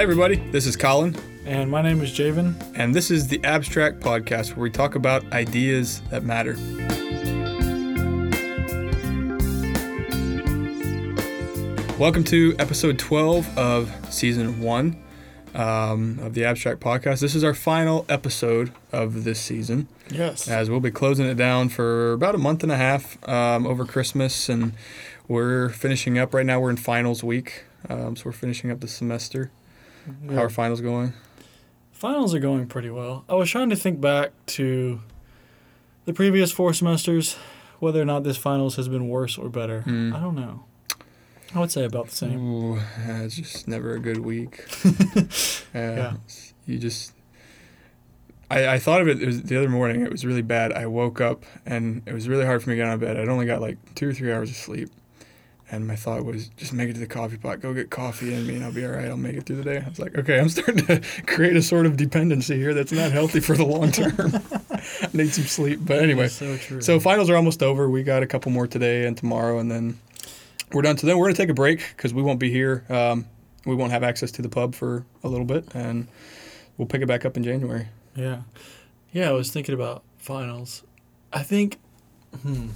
Hey, everybody, this is Colin, And my name is Javen. and this is the Abstract Podcast where we talk about ideas that matter. Welcome to episode 12 of season one um, of the Abstract Podcast. This is our final episode of this season, Yes. as we'll be closing it down for about a month and a half um, over Christmas, and we're finishing up right now. We're in finals week, um, so we're finishing up the semester. How are finals going? Finals are going pretty well. I was trying to think back to the previous four semesters, whether or not this finals has been worse or better. Hmm. I don't know. I would say about the same. Ooh, it's just never a good week. yeah, Yeah. You just. I, I thought of it, it was the other morning. It was really bad. I woke up and it was really hard for me to get out of bed. I'd only got like two or three hours of sleep. And my thought was just make it to the coffee pot, go get coffee in me, and I'll be all right. I'll make it through the day. I was like, okay, I'm starting to create a sort of dependency here that's not healthy for the long term. I need some sleep. But anyway, so true. so finals are almost over. We got a couple more today and tomorrow, and then we're done. So then we're gonna take a break because we won't be here. Um, we won't have access to the pub for a little bit, and we'll pick it back up in January. yeah, yeah. I was thinking about finals. I think, hmm,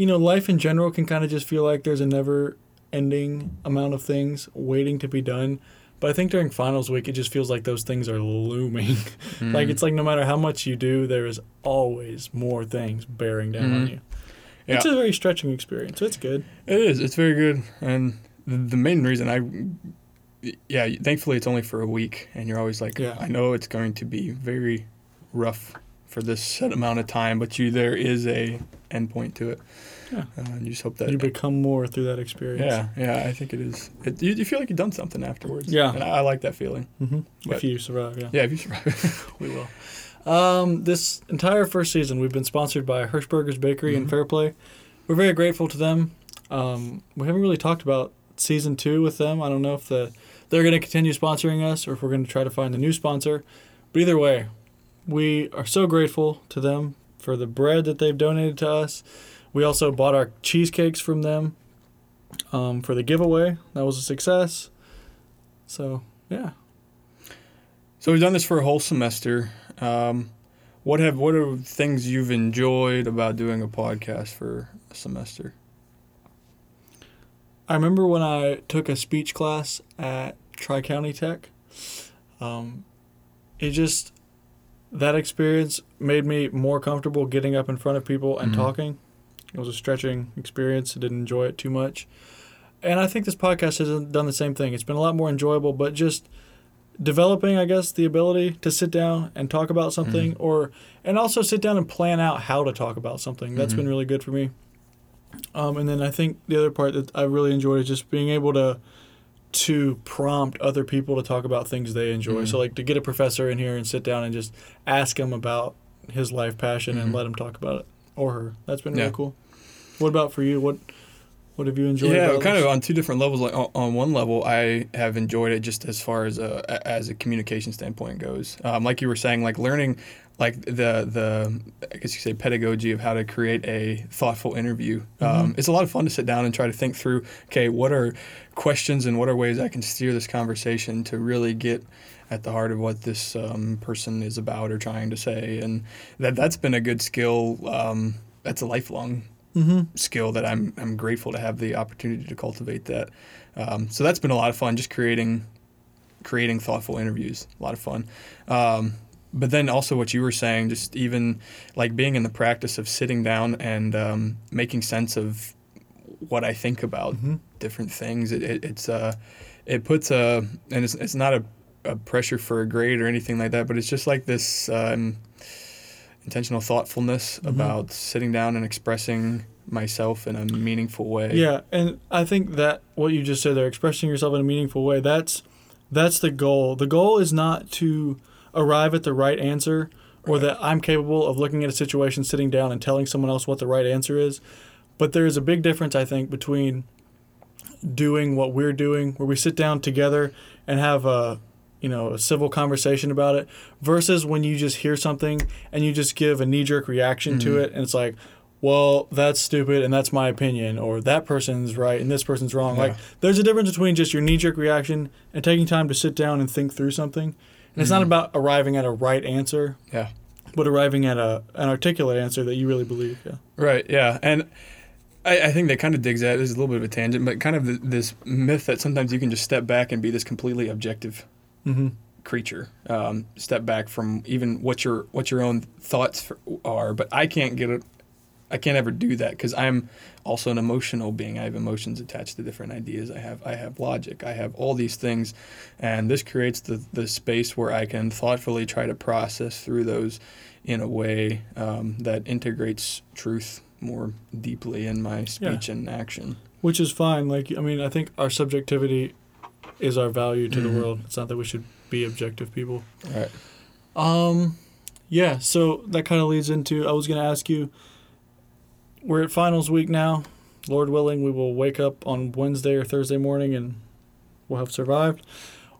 you know, life in general can kind of just feel like there's a never-ending amount of things waiting to be done. But I think during finals week, it just feels like those things are looming. Like Mm. it's like no matter how much you do, there is always more things bearing down on Mhm. you. It's Yeah. a very stretching experience. So it's good. It is. It's very good, and the, the main reason I, yeah, thankfully it's only for a week, and you're always like, Yeah. I know it's going to be very rough for this set amount of time, but you there is a endpoint to it. Yeah. Uh, and you just hope that You become more through that experience. Yeah, yeah, I think it is. It, you, you feel like you've done something afterwards. Yeah. and I, I like that feeling. hmm But- If you survive, yeah. Yeah, if you survive. We will. Um, this entire first season, we've been sponsored by Hirschberger's Bakery Mhm. and Fairplay. We're very grateful to them. Um, we haven't really talked about season two with them. I don't know if the they're going to continue sponsoring us or if we're going to try to find a new sponsor. But either way, we are so grateful to them for the bread that they've donated to us. We also bought our cheesecakes from them um, for the giveaway. That was a success. So yeah. so we've done this for a whole semester. Um, what have what are things you've enjoyed about doing a podcast for a semester? I remember when I took a speech class at Tri County Tech. Um, it just that experience made me more comfortable getting up in front of people and Mhm. talking. It was a stretching experience. I didn't enjoy it too much, and I think this podcast has done the same thing. It's been a lot more enjoyable, but just developing, I guess, the ability to sit down and talk about something, or and also sit down and plan out how to talk about something. That's Mhm. been really good for me. Um, and then I think the other part that I really enjoyed is just being able to to prompt other people to talk about things they enjoy. Mhm. So like to get a professor in here and sit down and just ask him about his life passion and Mhm. let him talk about it or her. That's been Yeah. really cool. What about for you? What what have you enjoyed? yeah, kind this? of on two different levels. Like on, on one level, I have enjoyed it just as far as a as a communication standpoint goes. Um, like you were saying, like learning, like the the I guess you say pedagogy of how to create a thoughtful interview. Um, Mhm. it's a lot of fun to sit down and try to think through. Okay, what are questions and what are ways I can steer this conversation to really get at the heart of what this um, person is about or trying to say, and that that's been a good skill. Um, that's a lifelong Mhm. skill that I'm I'm grateful to have the opportunity to cultivate that. Um, so that's been a lot of fun, just creating creating thoughtful interviews. A lot of fun. Um, but then also what you were saying, just even like being in the practice of sitting down and um, making sense of what I think about Mhm. different things. It, it, it's uh, it puts a and it's it's not a, a pressure for a grade or anything like that, but it's just like this um, intentional thoughtfulness Mhm. about sitting down and expressing myself in a meaningful way. Yeah, and I think that what you just said there, expressing yourself in a meaningful way, that's that's the goal. The goal is not to arrive at the right answer or Right. that I'm capable of looking at a situation, sitting down and telling someone else what the right answer is. But there is a big difference, I think, between doing what we're doing, where we sit down together and have a you know a civil conversation about it, versus when you just hear something and you just give a knee jerk reaction to Mhm. it, and it's like, well, that's stupid and that's my opinion, or that person's right and this person's wrong. Yeah. Like, there's a difference between just your knee jerk reaction and taking time to sit down and think through something. And it's not Mhm. about arriving at a right answer, Yeah. but arriving at a an articulate answer that you really believe. Yeah. Right. Yeah. And I, I think that kind of digs at this is a little bit of a tangent, but kind of th- this myth that sometimes you can just step back and be this completely objective Mm-hmm. creature. Um, step back from even what your what your own thoughts for, are. But I can't get it. I can't ever do that because I'm also an emotional being. I have emotions attached to different ideas. I have I have logic. I have all these things, and this creates the the space where I can thoughtfully try to process through those in a way um, that integrates truth more deeply in my speech and action. Which is fine. Like, I mean, I think our subjectivity is our value to Mhm. the world. It's not that we should be objective people. Right. Um, yeah. So that kind of leads into I was going to ask you. We're at finals week now. Lord willing, we will wake up on Wednesday or Thursday morning and we'll have survived.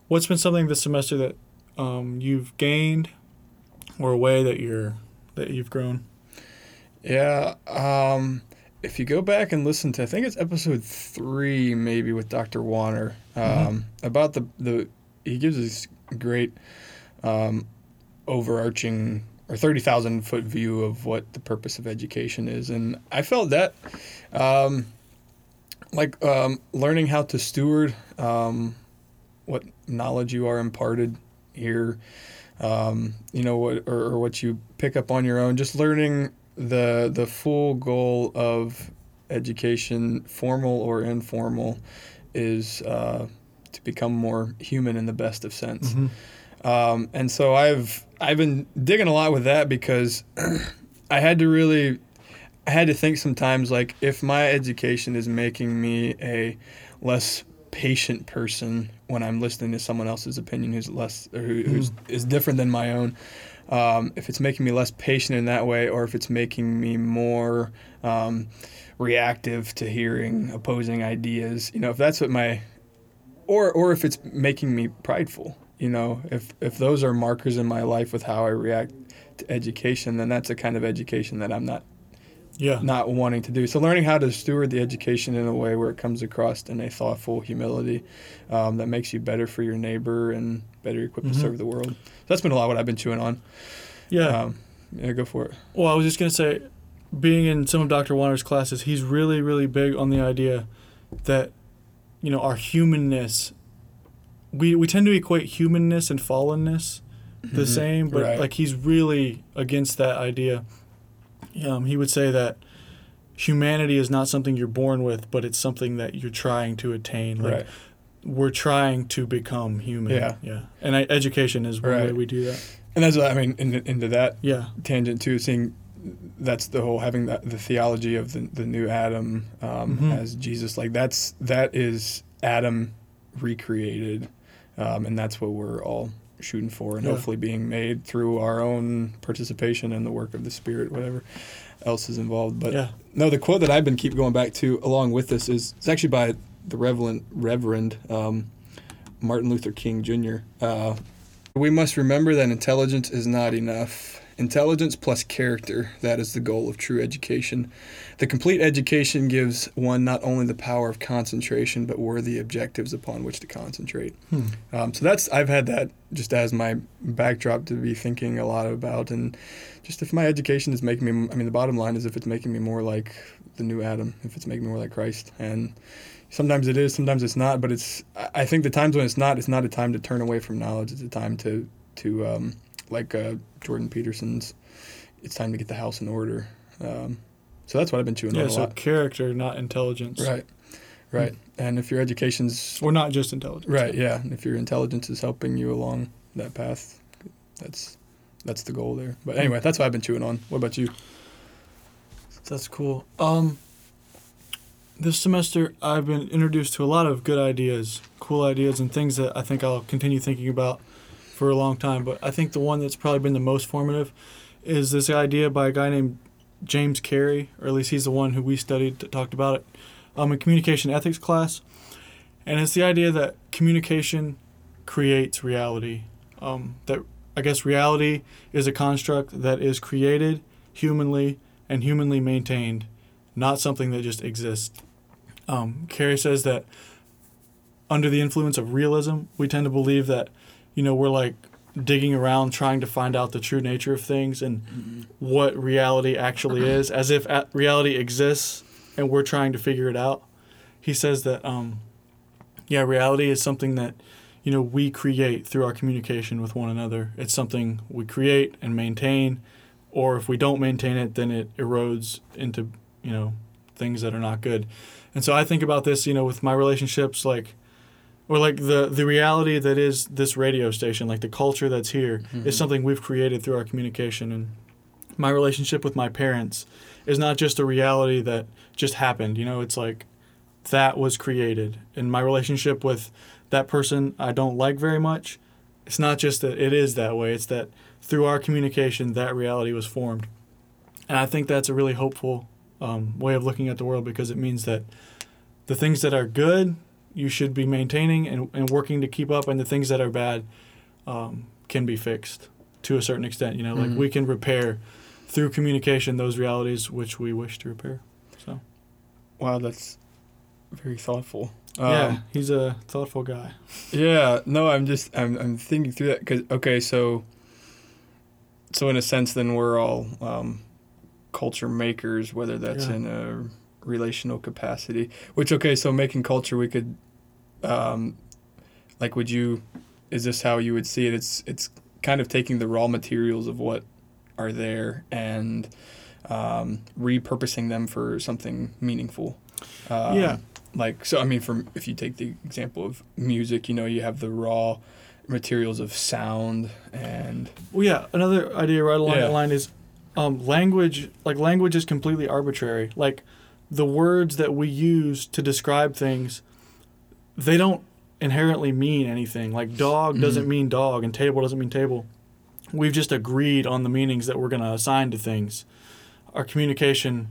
What's been something this semester that um, you've gained, or a way that you're that you've grown? Yeah. Um, if you go back and listen to, I think it's episode three, maybe with Dr. Warner, um, Mhm. about the the he gives this great um, overarching or thirty thousand foot view of what the purpose of education is, and I felt that. Um, like um, learning how to steward um, what knowledge you are imparted here, um, you know, what or, or what you pick up on your own. Just learning the the full goal of education, formal or informal, is uh, to become more human in the best of sense. Um, and so I've I've been digging a lot with that because I had to really I had to think sometimes like if my education is making me a less patient person when I'm listening to someone else's opinion who's less or who, who's is different than my own. Um, if it's making me less patient in that way, or if it's making me more um, reactive to hearing opposing ideas, you know, if that's what my or or if it's making me prideful, you know, if if those are markers in my life with how I react to education, then that's a kind of education that I'm not Yeah. not wanting to do. So learning how to steward the education in a way where it comes across in a thoughtful humility um, that makes you better for your neighbor and better equipped Mhm. to serve the world. So that's been a lot what I've been chewing on. Yeah. Um, yeah, go for it. Well, I was just gonna say, being in some of Dr. Warner's classes, he's really, really big on the idea that, you know, our humanness. We we tend to equate humanness and fallenness the Mhm. same, but Right. like he's really against that idea. Um, he would say that humanity is not something you're born with, but it's something that you're trying to attain. Like Right. we're trying to become human. Yeah. Yeah. And I, education is one way we do that. And that's what I mean into, into that Yeah. tangent too, seeing that's the whole having that the theology of the, the new Adam um, Mhm. as Jesus. Like that's that is Adam recreated, um, and that's what we're all shooting for, and Yeah. hopefully being made through our own participation in the work of the Spirit, whatever else is involved. But yeah. no, the quote that I've been keep going back to along with this is it's actually by the Reverend Reverend um, Martin Luther King Jr. Uh, we must remember that intelligence is not enough. Intelligence plus character, that is the goal of true education. The complete education gives one not only the power of concentration, but worthy objectives upon which to concentrate. Hmm. Um, so that's I've had that just as my backdrop to be thinking a lot about, and just if my education is making me, I mean, the bottom line is if it's making me more like the new Adam, if it's making me more like Christ, and sometimes it is, sometimes it's not, but it's I I think the times when it's not, it's not a time to turn away from knowledge. It's a time to to um, like uh, Jordan Peterson's, it's time to get the house in order. Um, so that's what I've been chewing Yeah. on a So lot. character, not intelligence. Right, right, and if your education's Or not just intelligence. Right, yeah. And if your intelligence is helping you along that path, that's that's the goal there. But anyway, that's what I've been chewing on. What about you? That's cool. Um, this semester, I've been introduced to a lot of good ideas, cool ideas, and things that I think I'll continue thinking about for a long time. But I think the one that's probably been the most formative is this idea by a guy named James Carey, or at least he's the one who we studied talked about it um, in communication ethics class. And it's the idea that communication creates reality. Um, that I guess reality is a construct that is created humanly and humanly maintained, not something that just exists. Um, Carey says that under the influence of realism, we tend to believe that, you know, we're like digging around trying to find out the true nature of things and what reality actually is, as if reality exists and we're trying to figure it out. He says that, um, yeah, reality is something that, you know, we create through our communication with one another. It's something we create and maintain, or if we don't maintain it, then it erodes into, you know, things that are not good. And so I think about this, you know, with my relationships, like, or like the the reality that is this radio station, like the culture that's here, is something we've created through our communication. And my relationship with my parents is not just a reality that just happened. You know, it's like that was created. And my relationship with that person I don't like very much, it's not just that it is that way. It's that through our communication, that reality was formed. And I think that's a really hopeful um, way of looking at the world because it means that the things that are good you should be maintaining and, and working to keep up, and the things that are bad um, can be fixed to a certain extent. You know, like Mhm. we can repair through communication those realities which we wish to repair. So Wow, that's very thoughtful. yeah, Um, he's a thoughtful guy. Yeah, no, I'm just I'm I'm thinking through that because okay, so so in a sense, then we're all um, culture makers, whether that's Yeah. in a relational capacity. Which okay, so making culture, we could, um, like, would you? Is this how you would see it? It's it's kind of taking the raw materials of what are there and um, repurposing them for something meaningful. Um, Yeah. Like so, I mean, from if you take the example of music, you know, you have the raw materials of sound and Well, yeah, another idea right along Yeah. the line is um, language. Like language is completely arbitrary. Like the words that we use to describe things, they don't inherently mean anything. Like dog doesn't Mhm. mean dog, and table doesn't mean table. We've just agreed on the meanings that we're going to assign to things. Our communication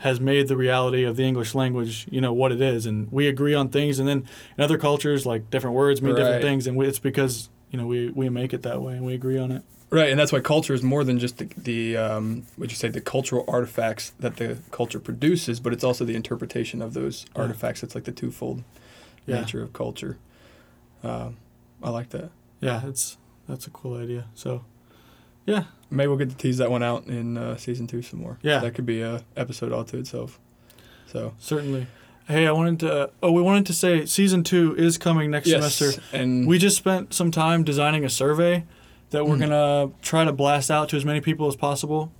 has made the reality of the English language, you know, what it is, and we agree on things. And then in other cultures, like different words mean different things, and we, it's because you know we we make it that way and we agree on it. Right, and that's why culture is more than just the the um, would you say the cultural artifacts that the culture produces, but it's also the interpretation of those Yeah. artifacts. It's like the twofold Yeah. nature of culture. Um, I like that. Yeah, it's that's a cool idea. So, yeah, Maybe we'll get to tease that one out in uh, season two some more. Yeah. that could be a episode all to itself. So certainly. Hey, I wanted to. Oh, we wanted to say season two is coming next semester. and We just spent some time designing a survey that we're Mm. gonna try to blast out to as many people as possible.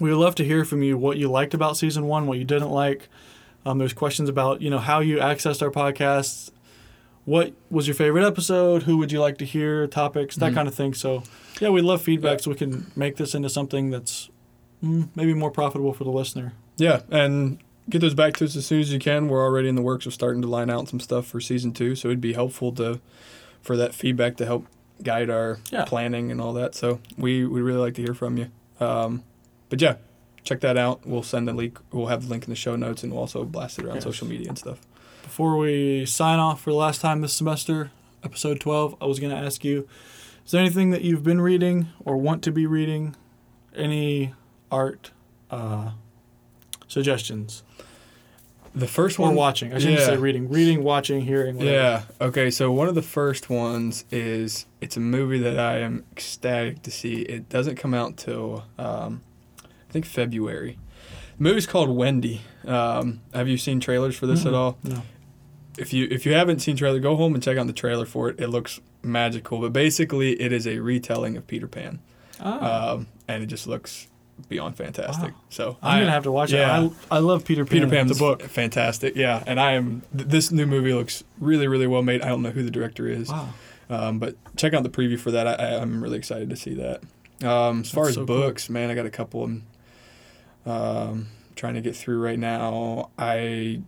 We would love to hear from you what you liked about season one, what you didn't like. Um, there's questions about you know how you accessed our podcasts. What was your favorite episode? Who would you like to hear? Topics, that Mhm. kind of thing. So, yeah, we love feedback Yeah. so we can make this into something that's mm, maybe more profitable for the listener. Yeah, and get those back to us as soon as you can. We're already in the works of starting to line out some stuff for season two, so it'd be helpful to for that feedback to help guide our Yeah. planning and all that. So we we really like to hear from you. Um, but yeah, check that out. We'll send the link. We'll have the link in the show notes, and we'll also blast it around Yes. social media and stuff. Before we sign off for the last time this semester, episode 12, I was going to ask you is there anything that you've been reading or want to be reading? Any art uh, suggestions? The first Or one watching. I shouldn't yeah. say reading. Reading, watching, hearing. Whatever. Yeah. Okay. So one of the first ones is it's a movie that I am ecstatic to see. It doesn't come out till um, I think February. The movie's called Wendy. Um, have you seen trailers for this at Mm-mm. all? No. If you if you haven't seen trailer, go home and check out the trailer for it. It looks magical. But basically, it is a retelling of Peter Pan, Ah, um, and it just looks beyond fantastic. Wow. So I'm I- going to have to watch yeah. it. I, I love Peter Pan. Peter Pan, the book. fantastic. Yeah, and I am. Th- this new movie looks really, really well made. I don't know who the director is, Wow. um, but check out the preview for that. I, I'm really excited to see that. Um, as far That's as so cool. books, man, I got a couple. I'm um, trying to get through right now. I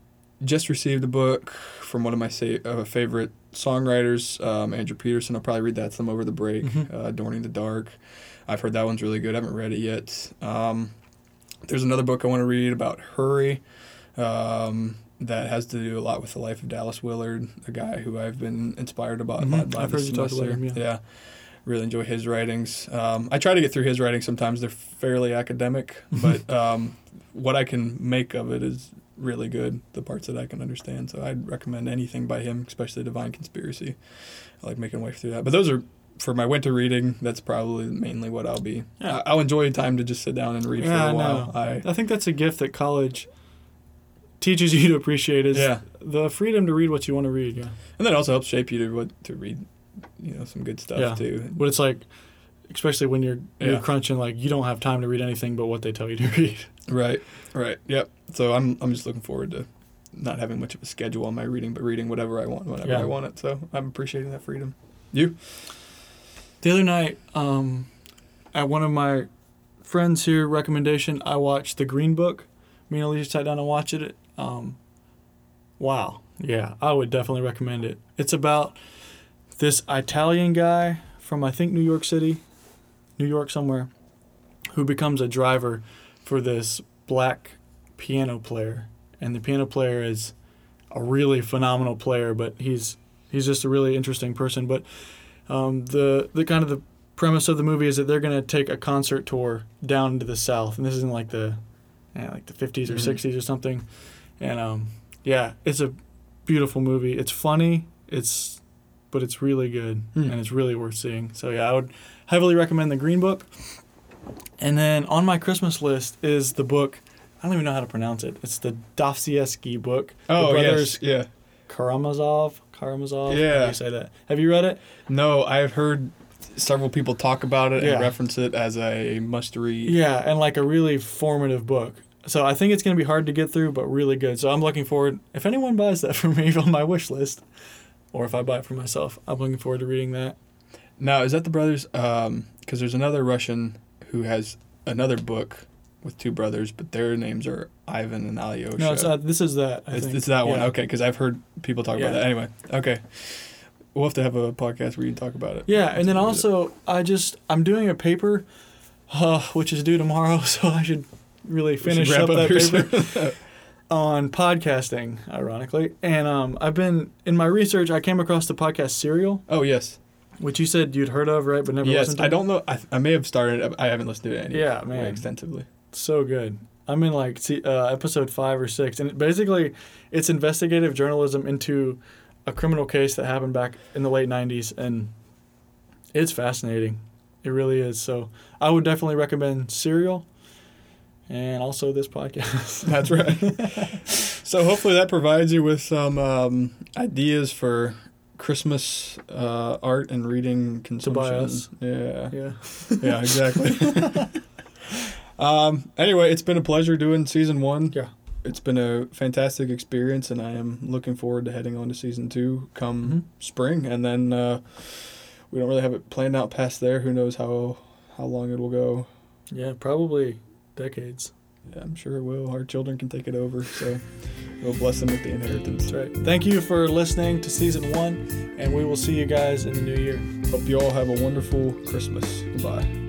just received a book from one of my sa- uh, favorite songwriters, um, Andrew Peterson. I'll probably read that some over the break. Mhm. Uh, Adorning the Dark. I've heard that one's really good. I haven't read it yet. Um, there's another book I want to read about Hurry. Um, that has to do a lot with the life of Dallas Willard, a guy who I've been inspired about Mhm. by, by I've heard you talk about him, yeah. Really enjoy his writings. Um, I try to get through his writings. Sometimes they're fairly academic, but um, what I can make of it is really good. The parts that I can understand. So I'd recommend anything by him, especially Divine Conspiracy. I like making my way through that. But those are for my winter reading. That's probably mainly what I'll be. Yeah. I- I'll enjoy time to just sit down and read Yeah, for a while. know. I I think that's a gift that college teaches you to appreciate is Yeah. the freedom to read what you want to read. Yeah. and that also helps shape you to what to read. You know, some good stuff Yeah. too. But it's like, especially when you're you're crunching, like you don't have time to read anything but what they tell you to read. Right, right, yep. So I'm I'm just looking forward to not having much of a schedule on my reading, but reading whatever I want whenever Yeah. I want it. So I'm appreciating that freedom. You? The other night, um, at one of my friends here recommendation, I watched The Green Book. Me and Alicia sat down and watched it. Um, wow, yeah, I would definitely recommend it. It's about this Italian guy from I think New York City, New York somewhere, who becomes a driver for this black piano player, and the piano player is a really phenomenal player, but he's he's just a really interesting person, but um, the the kind of the premise of the movie is that they're going to take a concert tour down into the south, and this is in like the yeah, like the 50s or Mhm. 60s or something. And um, yeah, it's a beautiful movie. It's funny. It's but it's really good Hmm. and it's really worth seeing. So yeah, I would heavily recommend the Green Book. And then on my Christmas list is the book. I don't even know how to pronounce it. It's the Dostoevsky book. Oh the yes, brothers yeah. Karamazov. Karamazov. How Yeah. you say that? Have you read it? No, I've heard several people talk about it Yeah. and reference it as a must read. Yeah, and like a really formative book. So I think it's going to be hard to get through, but really good. So I'm looking forward. If anyone buys that for me on my wish list, or if I buy it for myself, I'm looking forward to reading that. Now, is that the brothers? Um, because there's another Russian who has another book with two brothers, but their names are Ivan and Alyosha. No, it's not. This is that. I It's, it's that one. Okay, because I've heard people talk Yeah. about that. Anyway, okay. We'll have to have a podcast where you can talk about it. Yeah, and then also I just I'm doing a paper, uh, which is due tomorrow, so I should really We should finish up, that paper. on podcasting, ironically. And um, I've been in my research. I came across the podcast Serial, oh yes, which you said you'd heard of, right? But never yes. listened to. I don't know. I, I may have started. I haven't listened to it any Yeah, man. extensively. So good. I'm in like uh, episode five or six, and it basically, it's investigative journalism into a criminal case that happened back in the late '90s, and it's fascinating. It really is. So I would definitely recommend Serial, and also this podcast. That's right. so hopefully that provides you with some um, ideas for Christmas uh, art and reading consumption. us. Yeah. yeah. Yeah. Exactly. um. Anyway, it's been a pleasure doing season one. Yeah. It's been a fantastic experience, and I am looking forward to heading on to season two come Mhm. spring, and then uh, we don't really have it planned out past there. Who knows how how long it will go? Yeah. Probably decades. Yeah, I'm sure it will. Our children can take it over, so we'll bless them with the inheritance. That's right. Thank you for listening to season one, and we will see you guys in the new year. Hope you all have a wonderful Christmas. Goodbye.